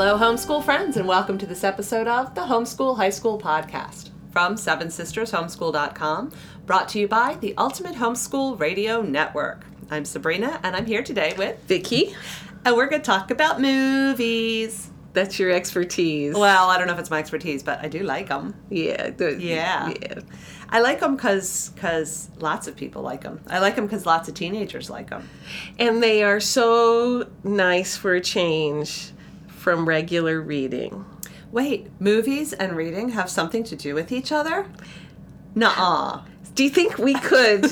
Hello, homeschool friends, and welcome to this episode of the Homeschool High School Podcast from Seven Sisters Homeschool.com, brought to you by the Ultimate Homeschool Radio Network. I'm Sabrina, and I'm here today with Vicki, and we're going to talk about movies. that's your expertise. Well, I don't know if it's my expertise, but I do like them. yeah, the- Yeah. yeah. I like them because cause lots of people like them. I like them because lots of teenagers like them. And they are so nice for a change from regular reading. Wait, movies and reading have something to do with each other? Nuh-uh. Do you think we could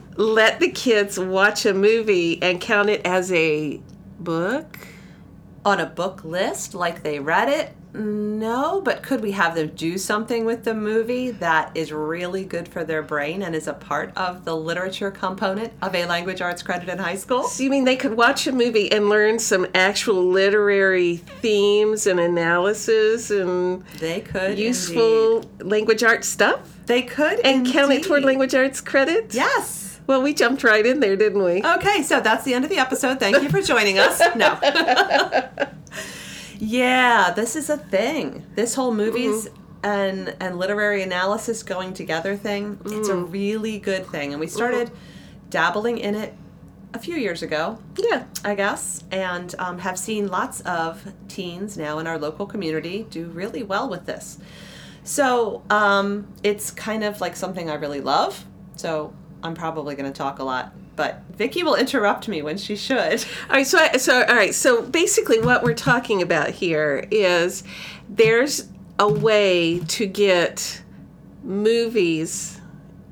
let the kids watch a movie and count it as a book? on a book list like they read it no but could we have them do something with the movie that is really good for their brain and is a part of the literature component of a language arts credit in high school So you mean they could watch a movie and learn some actual literary themes and analysis and they could useful indeed. language arts stuff? they could And count it toward language arts credits? yes Well, we jumped right in there, didn't we? okay so that's the end of the episode thank you for joining us no yeah this is a thing this whole movies and and literary analysis going together thing it's a really good thing and we started dabbling in it a few years ago Yeah. I guess, and um, have seen lots of teens now in our local community do really well with this. So um, it's kind of like something I really love. So I'm probably going to talk a lot, but Vicki will interrupt me when she should. All right, so I, so all right, so basically what we're talking about here is there's a way to get movies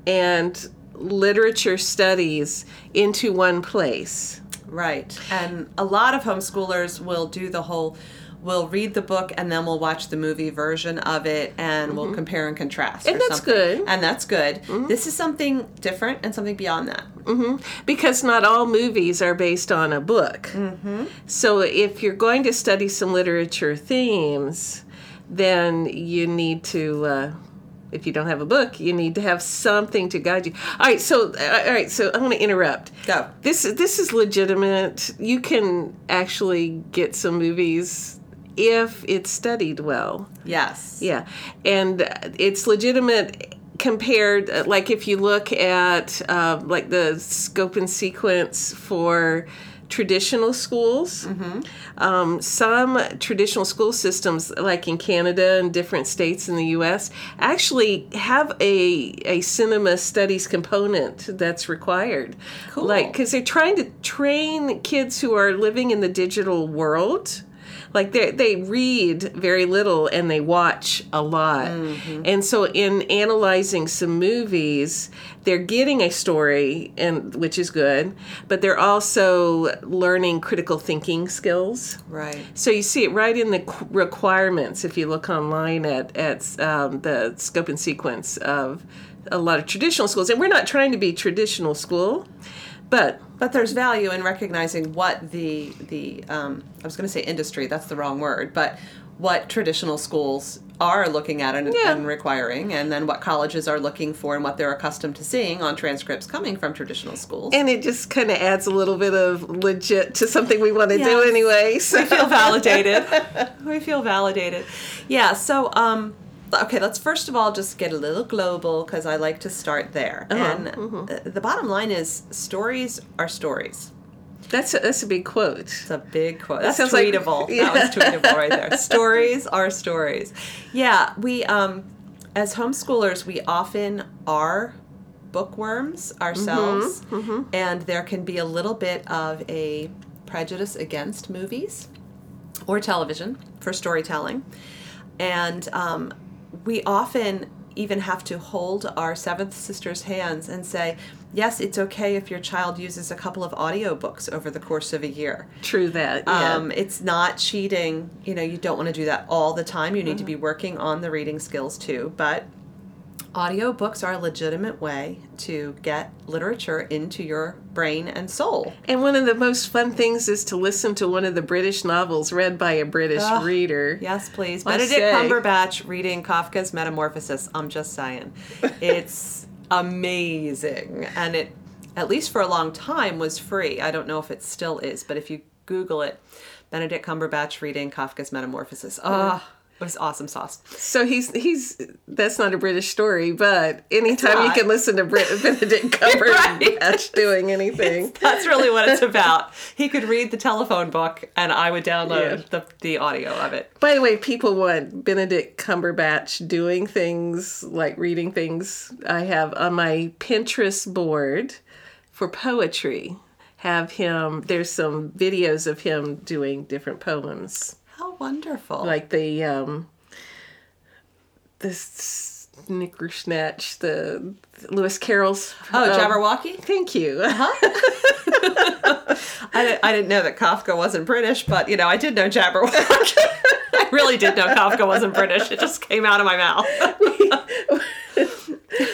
and literature studies into one place. Right. And a lot of homeschoolers will do the whole we'll read the book and then we'll watch the movie version of it and we'll compare and contrast. And that's something. good. And that's good. This is something different and something beyond that. because not all movies are based on a book. Mm-hmm. So if you're going to study some literature themes, then you need to. Uh, if you don't have a book, you need to have something to guide you. All right, so uh, all right, so I'm going to interrupt. Go. This this is legitimate. You can actually get some movies if it's studied well. Yes. Yeah, and it's legitimate compared, uh, like if you look at uh, like the scope and sequence for traditional schools. Um, some traditional school systems, like in Canada and different states in the U.S., actually have a a cinema studies component that's required. Cool. Like because they're trying to train kids who are living in the digital world like they they read very little and they watch a lot. And so in analyzing some movies they're getting a story and which is good but they're also learning critical thinking skills. Right. so you see it right in the qu- requirements if you look online at at um, the scope and sequence of a lot of traditional schools. And we're not trying to be traditional school but But there's value in recognizing what the the um, I was going to say industry. That's the wrong word, but what traditional schools are looking at and, Yeah. and requiring, and then what colleges are looking for and what they're accustomed to seeing on transcripts coming from traditional schools. and it just kind of adds a little bit of legit to something we want to do anyway. So. we feel validated. we feel validated. Yeah. So, um, okay, let's first of all just get a little global because I like to start there. And uh, the bottom line is stories are stories. That's a, that's a big quote. It's a big quote. That's sounds like- tweetable. Yeah. That was tweetable right there. stories are stories. Yeah, we um, as homeschoolers, we often are bookworms ourselves, and there can be a little bit of a prejudice against movies or television for storytelling, and um, we often even have to hold our seventh sister's hands and say, yes, it's okay if your child uses a couple of audiobooks over the course of a year. True that. Yeah. Um, it's not cheating. You know, you don't want to do that all the time. You need to be working on the reading skills too. But audiobooks are a legitimate way to get literature into your brain and soul. and one of the most fun things is to listen to one of the British novels read by a British Ugh, reader. Yes, please. Benedict say. Cumberbatch reading Kafka's Metamorphosis. I'm just saying. it's amazing. And it, at least for a long time, was free. I don't know if it still is, but if you Google it. Benedict Cumberbatch reading Kafka's Metamorphosis. Ah, it was awesome sauce. So he's he's that's not a British story, but anytime you can listen to Brit- Benedict Cumberbatch Right. doing anything. That's really what it's about. He could read the telephone book, and I would download Yeah. the, the audio of it. By the way, people want Benedict Cumberbatch doing things like reading things. I have on my Pinterest board for poetry. Have him. There's some videos of him doing different poems, wonderful! like the um, the Snicker Snatch, the Lewis Carroll's. oh, um, Jabberwocky. Thank you. I didn't, I didn't know that Kafka wasn't British, but you know, I did know Jabberwocky. I really did know Kafka wasn't British. It just came out of my mouth.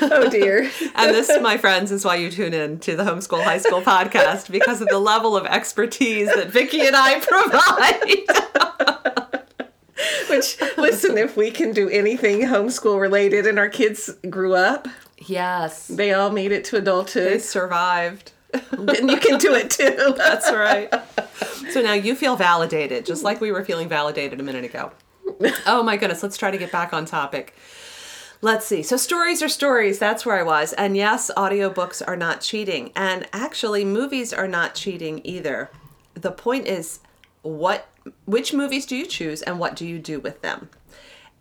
oh dear. And this, my friends, is why you tune in to the Homeschool High School podcast because of the level of expertise that Vicki and I provide. Which listen, if we can do anything homeschool related, and our kids grew up, yes, they all made it to adulthood. they survived. and you can do it too. That's right. So now you feel validated, just like we were feeling validated a minute ago. Oh my goodness, let's try to get back on topic. Let's see. So stories are stories. That's where I was. And yes, audiobooks are not cheating. And actually, movies are not cheating either. The point is what which movies do you choose and what do you do with them?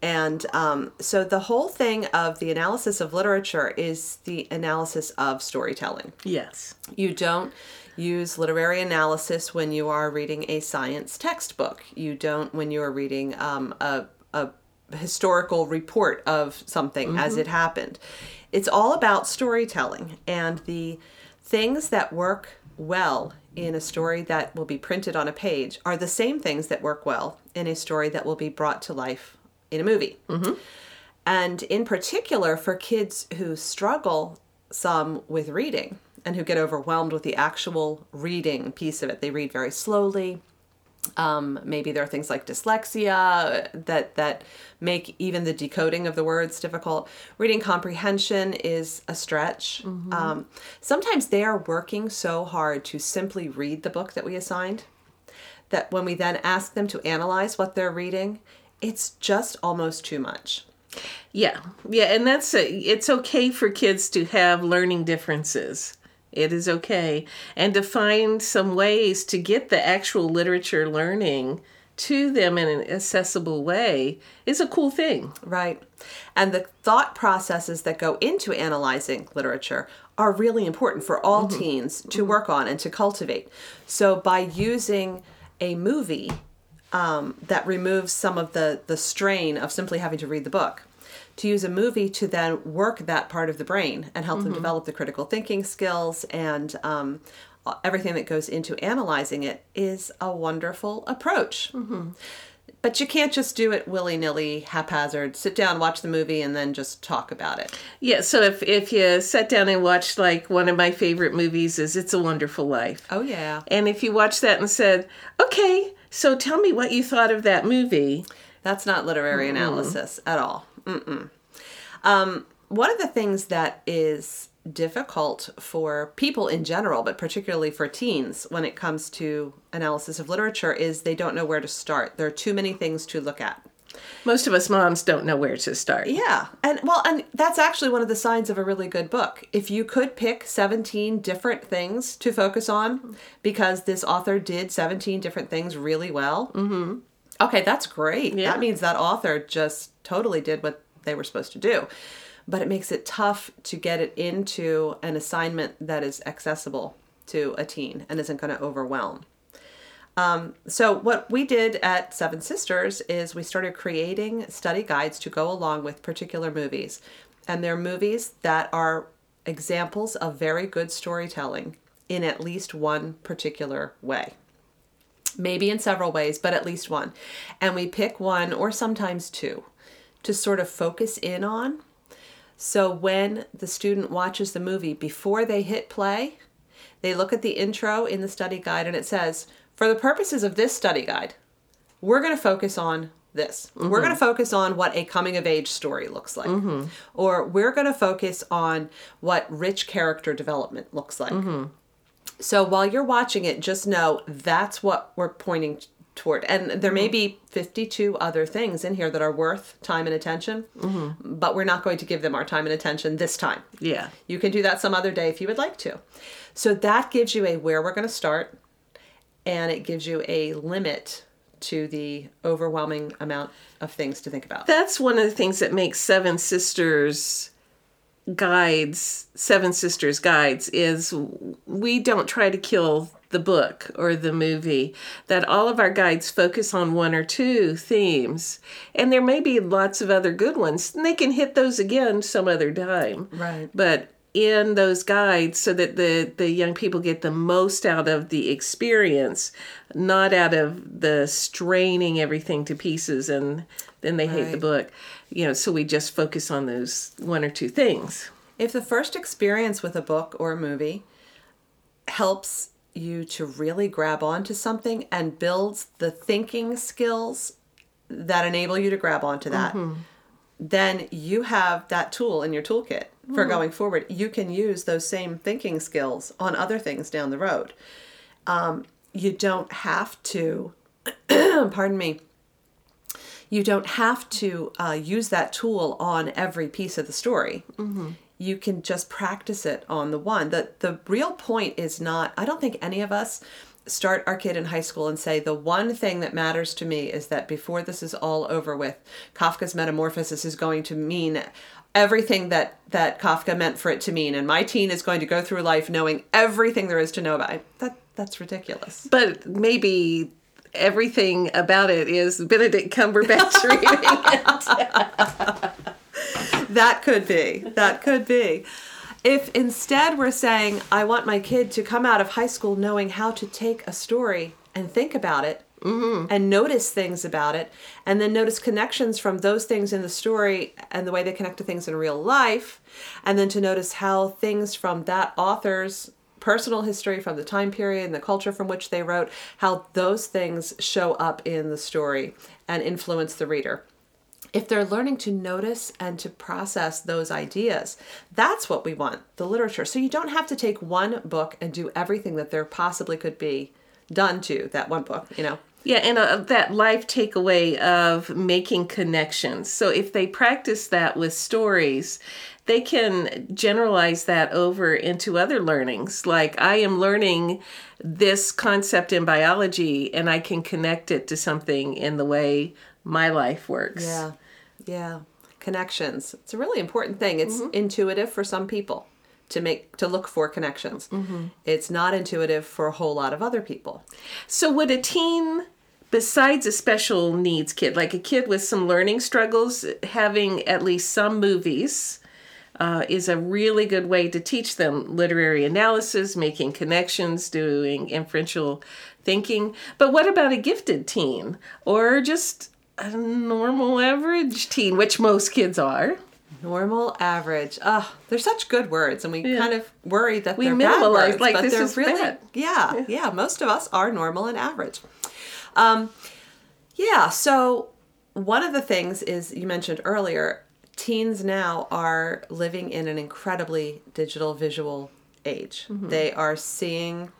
And um, so the whole thing of the analysis of literature is the analysis of storytelling. Yes. You don't use literary analysis when you are reading a science textbook. You don't when you are reading um, a, a historical report of something as it happened. It's all about storytelling and the things that work well in a story that will be printed on a page are the same things that work well in a story that will be brought to life in a movie. Mm-hmm. And in particular, for kids who struggle some with reading and who get overwhelmed with the actual reading piece of it, they read very slowly. Um, maybe there are things like dyslexia that that make even the decoding of the words difficult. Reading comprehension is a stretch. Um, sometimes they are working so hard to simply read the book that we assigned that when we then ask them to analyze what they're reading, it's just almost too much. Yeah. Yeah, and that's a, it's okay for kids to have learning differences. It is okay. And to find some ways to get the actual literature learning to them in an accessible way is a cool thing. Right. And the thought processes that go into analyzing literature are really important for all teens to work on and to cultivate. So by using a movie um, that removes some of the, the strain of simply having to read the book, to use a movie to then work that part of the brain and help them develop the critical thinking skills and um, everything that goes into analyzing it is a wonderful approach. But you can't just do it willy nilly, haphazard. Sit down, watch the movie, and then just talk about it. Yeah, so if if you sat down and watched like one of my favorite movies is It's a Wonderful Life. Oh, yeah. And if you watched that and said, "Okay, so tell me what you thought of that movie." That's not literary analysis at all. Mm-mm. Um, one of the things that is difficult for people in general, but particularly for teens when it comes to analysis of literature, is they don't know where to start. There are too many things to look at. Most of us moms don't know where to start. Yeah. And well, and that's actually one of the signs of a really good book. If you could pick 17 different things to focus on because this author did 17 different things really well. Mm-hmm. Okay, that's great. Yeah. That means that author just totally did what they were supposed to do. But it makes it tough to get it into an assignment that is accessible to a teen and isn't going to overwhelm. Um, so what we did at Seven Sisters is we started creating study guides to go along with particular movies. And they're movies that are examples of very good storytelling in at least one particular way. Maybe in several ways, but at least one. And we pick one or sometimes two to sort of focus in on. So when the student watches the movie before they hit play, they look at the intro in the study guide and it says, for the purposes of this study guide, we're going to focus on this. We're going to mm-hmm. focus on what a coming of age story looks like. Mm-hmm. Or we're going to focus on what rich character development looks like. Mm-hmm. So while you're watching it, just know that's what we're pointing toward. And there may mm-hmm. be 52 other things in here that are worth time and attention, mm-hmm. but we're not going to give them our time and attention this time. Yeah. You can do that some other day if you would like to. So that gives you a where we're going to start, and it gives you a limit to the overwhelming amount of things to think about. That's one of the things that makes Seven Sisters guides, Seven Sisters guides, is we don't try to kill the book or the movie. That all of our guides focus on one or two themes. And there may be lots of other good ones, and they can hit those again some other time. Right. But in those guides so that the the young people get the most out of the experience not out of the straining everything to pieces and then they hate the book. You know so we just focus on those one or two things. If the first experience with a book or a movie helps you to really grab onto something and builds the thinking skills that enable you to grab onto that, mm-hmm. then you have that tool in your toolkit for going forward. You can use those same thinking skills on other things down the road. Um, you don't have to, pardon me, you don't have to uh, use that tool on every piece of the story. You can just practice it on the one. The, the real point is not, I don't think any of us start our kid in high school and say, the one thing that matters to me is that before this is all over with, Kafka's metamorphosis is going to mean everything that, that Kafka meant for it to mean. And my teen is going to go through life knowing everything there is to know about it. That, that's ridiculous. but maybe everything about it is benedict cumberbatch reading it That could be. That could be. If instead we're saying, I want my kid to come out of high school knowing how to take a story and think about it Mm-hmm. and notice things about it, and then notice connections from those things in the story and the way they connect to things in real life, and then to notice how things from that author's personal history from the time period and the culture from which they wrote, how those things show up in the story and influence the reader if they're learning to notice and to process those ideas, that's what we want the literature. So you don't have to take one book and do everything that there possibly could be done to that one book, you know. Yeah, and uh, that life takeaway of making connections. So if they practice that with stories, they can generalize that over into other learnings. Like I am learning this concept in biology and I can connect it to something in the way my life works. Yeah. Yeah. Connections. It's a really important thing. It's intuitive for some people to make to look for connections. It's not intuitive for a whole lot of other people. So would a teen besides a special needs kid, like a kid with some learning struggles, having at least some movies uh, is a really good way to teach them literary analysis, making connections, doing inferential thinking. But what about a gifted teen or just a normal average teen, which most kids are? Normal, average. Ah, they're such good words, and we kind of worry that We they're bad words, like, but this they're is really bad. Yeah, yeah, Most of us are normal and average. Um, yeah. So one of the things is you mentioned earlier, teens now are living in an incredibly digital visual age. Mm-hmm. They are seeing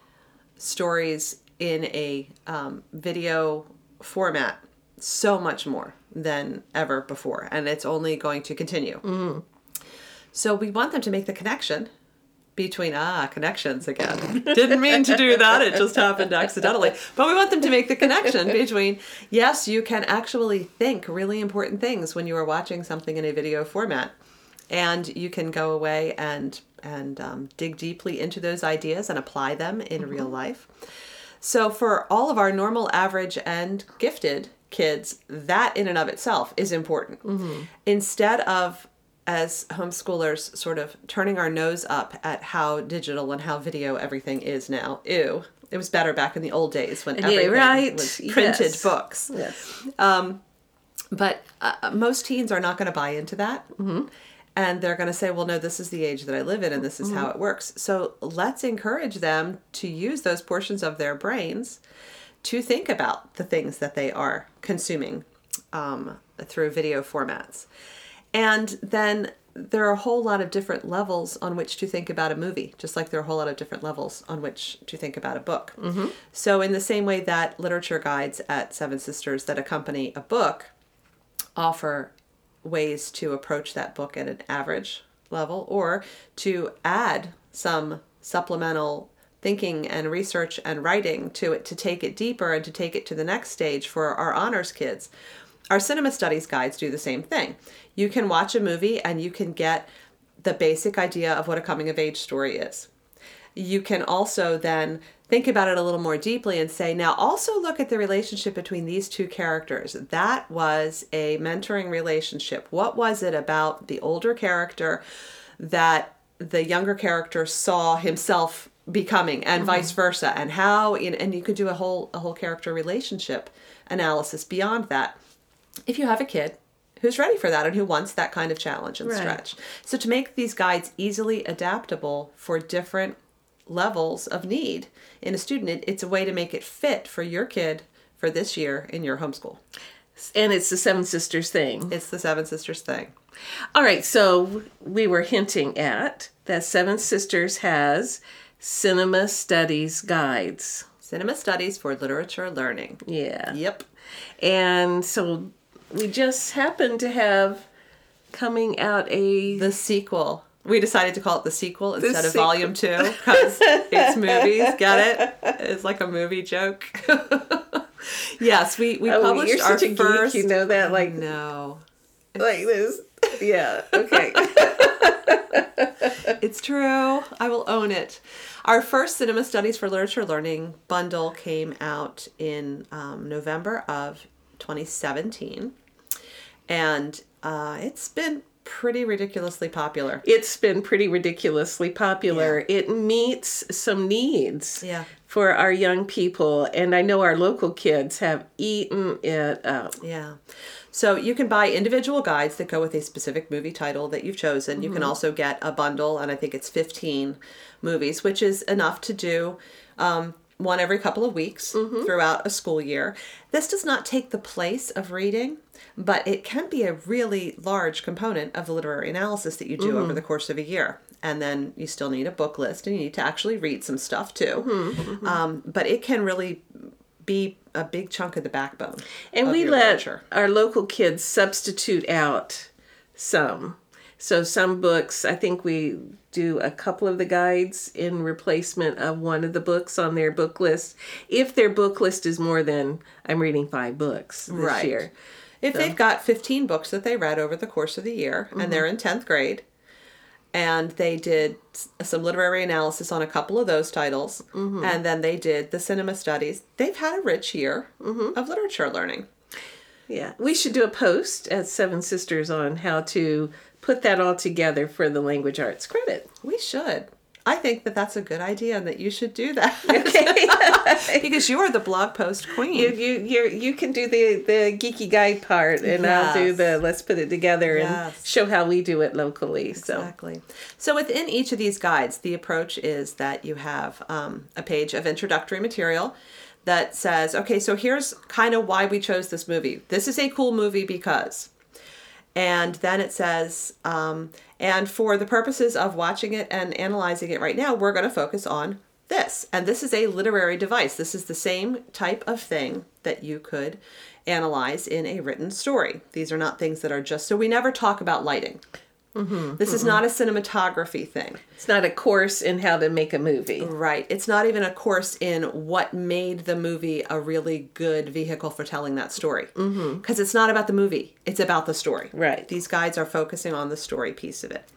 stories in a um, video format so much more than ever before, and it's only going to continue. So we want them to make the connection between ah connections again. Didn't mean to do that; it just happened accidentally. But we want them to make the connection between yes, you can actually think really important things when you are watching something in a video format, and you can go away and and um, dig deeply into those ideas and apply them in real life. So for all of our normal, average, and gifted kids, that in and of itself is important. Instead of as homeschoolers sort of turning our nose up at how digital and how video everything is now. Ew. It was better back in the old days when everything right. was printed Yes. books. Yes. Um, But uh, most teens are not going to buy into that. And they're going to say, well, no, this is the age that I live in and this is how it works. So let's encourage them to use those portions of their brains to think about the things that they are consuming um, through video formats. And then there are a whole lot of different levels on which to think about a movie, just like there are a whole lot of different levels on which to think about a book. So, in the same way that literature guides at Seven Sisters that accompany a book offer ways to approach that book at an average level or to add some supplemental thinking and research and writing to it to take it deeper and to take it to the next stage for our honors kids. Our cinema studies guides do the same thing. You can watch a movie and you can get the basic idea of what a coming of age story is. You can also then think about it a little more deeply and say, now also look at the relationship between these two characters. That was a mentoring relationship. What was it about the older character that the younger character saw himself becoming and mm-hmm. vice versa and how and you could do a whole a whole character relationship analysis beyond that if you have a kid who's ready for that and who wants that kind of challenge and Right. stretch. So to make these guides easily adaptable for different levels of need in a student, it, it's a way to make it fit for your kid for this year in your homeschool. And it's the Seven Sisters thing. It's the Seven Sisters thing. All right, so we were hinting at that Seven Sisters has cinema studies guides. Cinema Studies for Literature Learning. Yeah. Yep. And so we just happened to have coming out a The sequel. We decided to call it the sequel instead of sequel. volume two because it's movies. Get it? It's like a movie joke. yes, we, we Oh, published our first. geek, you know that like No, like this. Yeah. Okay. it's true. I will own it. Our first Cinema Studies for Literature Learning bundle came out in um, November of 2017, and uh, it's been pretty ridiculously popular. it's been pretty ridiculously popular. It meets some needs Yeah. for our young people, and I know our local kids have eaten it up. Yeah. So you can buy individual guides that go with a specific movie title that you've chosen. You can mm-hmm. also get a bundle, and I think it's 15 movies, which is enough to do um, one every couple of weeks mm-hmm. throughout a school year. This does not take the place of reading, but it can be a really large component of the literary analysis that you do over mm-hmm. the course of a year. And then you still need a book list and you need to actually read some stuff too. Um, but it can really be a big chunk of the backbone. And we let literature. our local kids substitute out some. So some books, I think we do a couple of the guides in replacement of one of the books on their book list. If their book list is more than I'm reading five books this Right. year. If they've got 15 books that they read over the course of the year and they're mm-hmm. in 10th grade and they did some literary analysis on a couple of those titles mm-hmm. and then they did the cinema studies, they've had a rich year mm-hmm. of literature learning. Yeah. We should do a post at Seven Sisters on how to put that all together for the language arts credit. We should. I think that that's a good idea and that you should do that. Okay. because you are the blog post queen. you you you you can do the the geeky guide part and I'll do the let's put it together and show how we do it locally. So Exactly. So within each of these guides, the approach is that you have um, a page of introductory material that says, okay, so here's kind of why we chose this movie. This is a cool movie because. And then it says, um, and for the purposes of watching it and analyzing it right now, we're going to focus on this. And this is a literary device. This is the same type of thing that you could analyze in a written story. These are not things that are just, so we never talk about lighting. This is not a cinematography thing. it's not a course in how to make a movie. Right. It's not even a course in what made the movie a really good vehicle for telling that story. Because it's not about the movie, it's about the story. Right. These guides are focusing on the story piece of it.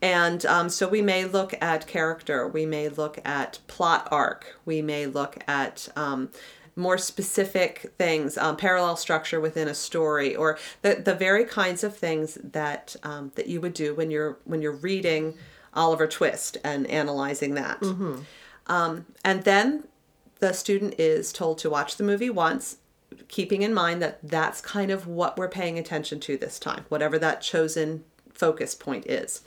And um, so we may look at character, we may look at plot arc, we may look at um, more specific things, um, parallel structure within a story, or the, the very kinds of things that um, that you would do when you're when you're reading Oliver Twist and analyzing that. Um, and then the student is told to watch the movie once, keeping in mind that that's kind of what we're paying attention to this time, whatever that chosen focus point is.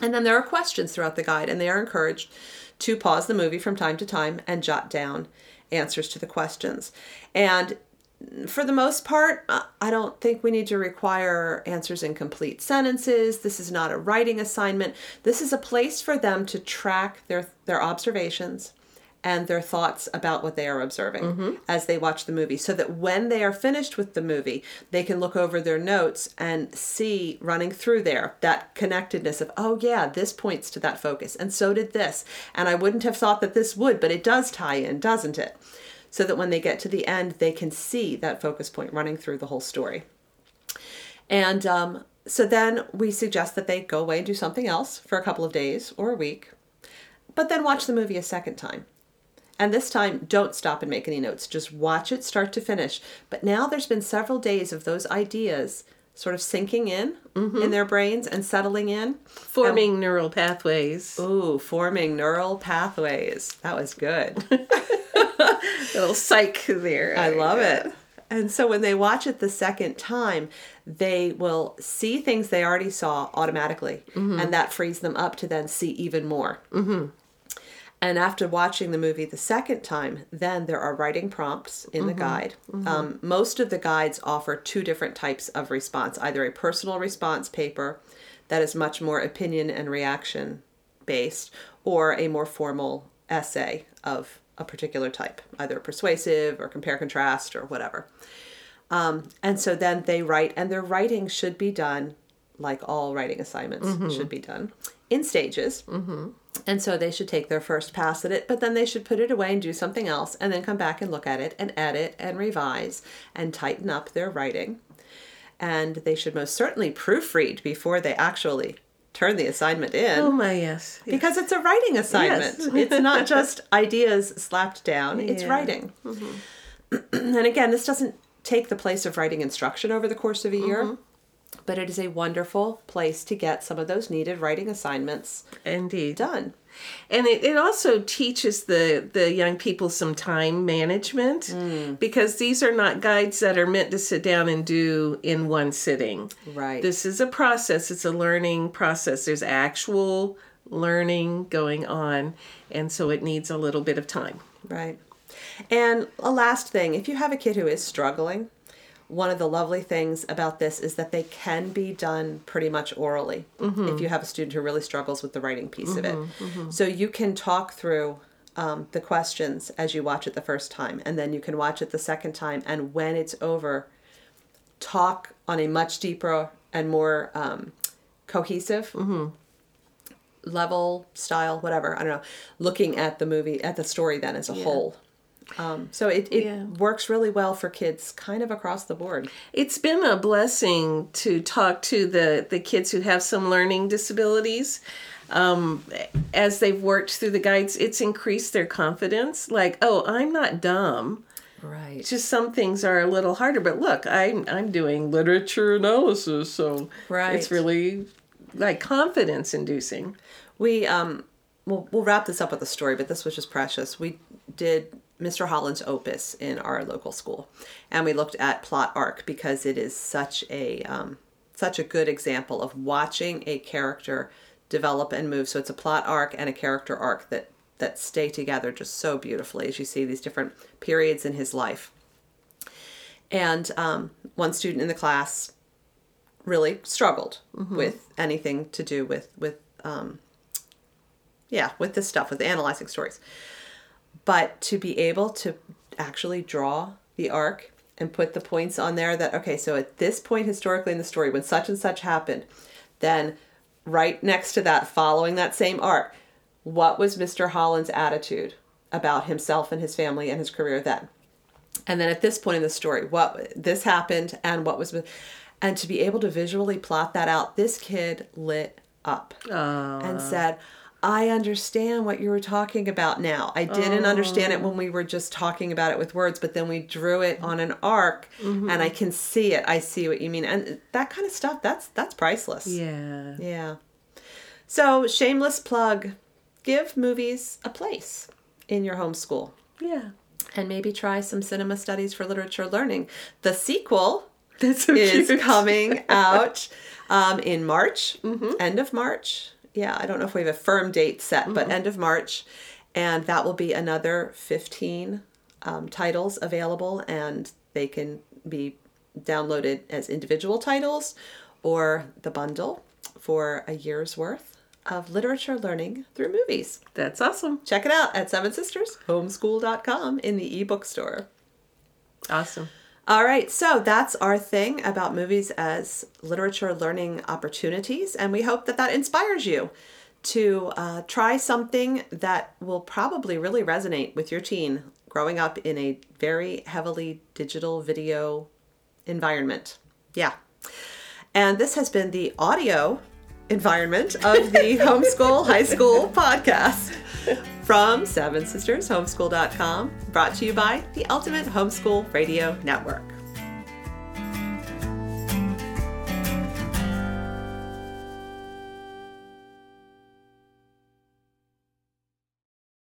And then there are questions throughout the guide, and they are encouraged to pause the movie from time to time and jot down answers to the questions. And for the most part, uh, I don't think we need to require answers in complete sentences. This is not a writing assignment. This is a place for them to track their their observations and their thoughts about what they are observing Mm-hmm. as they watch the movie so that when they are finished with the movie, they can look over their notes and see running through there that connectedness of, oh, yeah, this points to that focus, and so did this. And I wouldn't have thought that this would, but it does tie in, doesn't it? So that when they get to the end, they can see that focus point running through the whole story. And um, so then we suggest that they go away and do something else for a couple of days or a week, but then watch the movie a second time. And this time, don't stop and make any notes. Just watch it start to finish. But now there's been several days of those ideas sort of sinking in in their brains and settling in. Forming neural pathways. Ooh, forming neural pathways. That was good. little psych there. I love it. And so when they watch it the second time, they will see things they already saw automatically, and that frees them up to then see even more. Mm-hmm. And after watching the movie the second time, then there are writing prompts in the guide. Um, most of the guides offer two different types of response either a personal response paper that is much more opinion and reaction based, or a more formal essay of a particular type, either persuasive or compare contrast or whatever. Um, and so then they write, and their writing should be done like all writing assignments should be done in stages. Mm-hmm. And so they should take their first pass at it, but then they should put it away and do something else, and then come back and look at it and edit and revise and tighten up their writing. And they should most certainly proofread before they actually turn the assignment in Oh my yes. because it's a writing assignment. Yes. it's not just ideas slapped down, it's Yeah. writing. Mm-hmm. and again, this doesn't take the place of writing instruction over the course of a year, mm-hmm. But it is a wonderful place to get some of those needed writing assignments Indeed. done. And it, it also teaches the, the young people some time management hmm. because these are not guides that are meant to sit down and do in one sitting. Right. This is a process, it's a learning process. There's actual learning going on, and so it needs a little bit of time. Right. And a last thing if you have a kid who is struggling, one of the lovely things about this is that they can be done pretty much orally if you have a student who really struggles with the writing piece of it. So you can talk through um, the questions as you watch it the first time, and then you can watch it the second time. And when it's over, talk on a much deeper and more um, cohesive level, style, whatever. I don't know. Looking at the movie, at the story then as a whole. Um, so it, it Yeah. works really well for kids kind of across the board. It's been a blessing to talk to the, the kids who have some learning disabilities. Um, as they've worked through the guides, it's increased their confidence. Like, oh, I'm not dumb. Right. It's just some things are a little harder. But look, I'm I'm doing literature analysis, so Right. it's really like confidence inducing. We um we'll we'll wrap this up with a story, but this was just precious. We did Mr. Holland's opus in our local school, and we looked at plot arc because it is such a um, such a good example of watching a character develop and move. So it's a plot arc and a character arc that that stay together just so beautifully as you see these different periods in his life. And um, one student in the class really struggled with anything to do with with um, yeah with this stuff with analyzing stories but to be able to actually draw the arc and put the points on there that okay so at this point historically in the story when such and such happened then right next to that following that same arc what was mr holland's attitude about himself and his family and his career then? And then at this point in the story what this happened and what was and to be able to visually plot that out this kid lit up and said i understand what you were talking about now i didn't understand it when we were just talking about it with words but then we drew it on an arc and i can see it i see what you mean and that kind of stuff that's that's priceless Yeah. yeah. So, shameless plug give movies a place in your homeschool Yeah. and maybe try some cinema studies for literature learning. The sequel That's so is cute. coming out um, in March, Mm-hmm. end of March. Yeah, I don't know if we have a firm date set, Mm-hmm. but end of March. And that will be another 15 um, titles available. And They can be downloaded as individual titles or the bundle for a year's worth of literature learning through movies. That's awesome. Check it out at Seven Sisters Homeschool.com in the ebook store. Awesome. All right, so that's our thing about movies as literature learning opportunities, and we hope that that inspires you to uh, try something that will probably really resonate with your teen growing up in a very heavily digital video environment. Yeah. And this has been the audio environment of the Homeschool High School podcast from Seven Sisters Homeschool.com, brought to you by the Ultimate Homeschool Radio Network.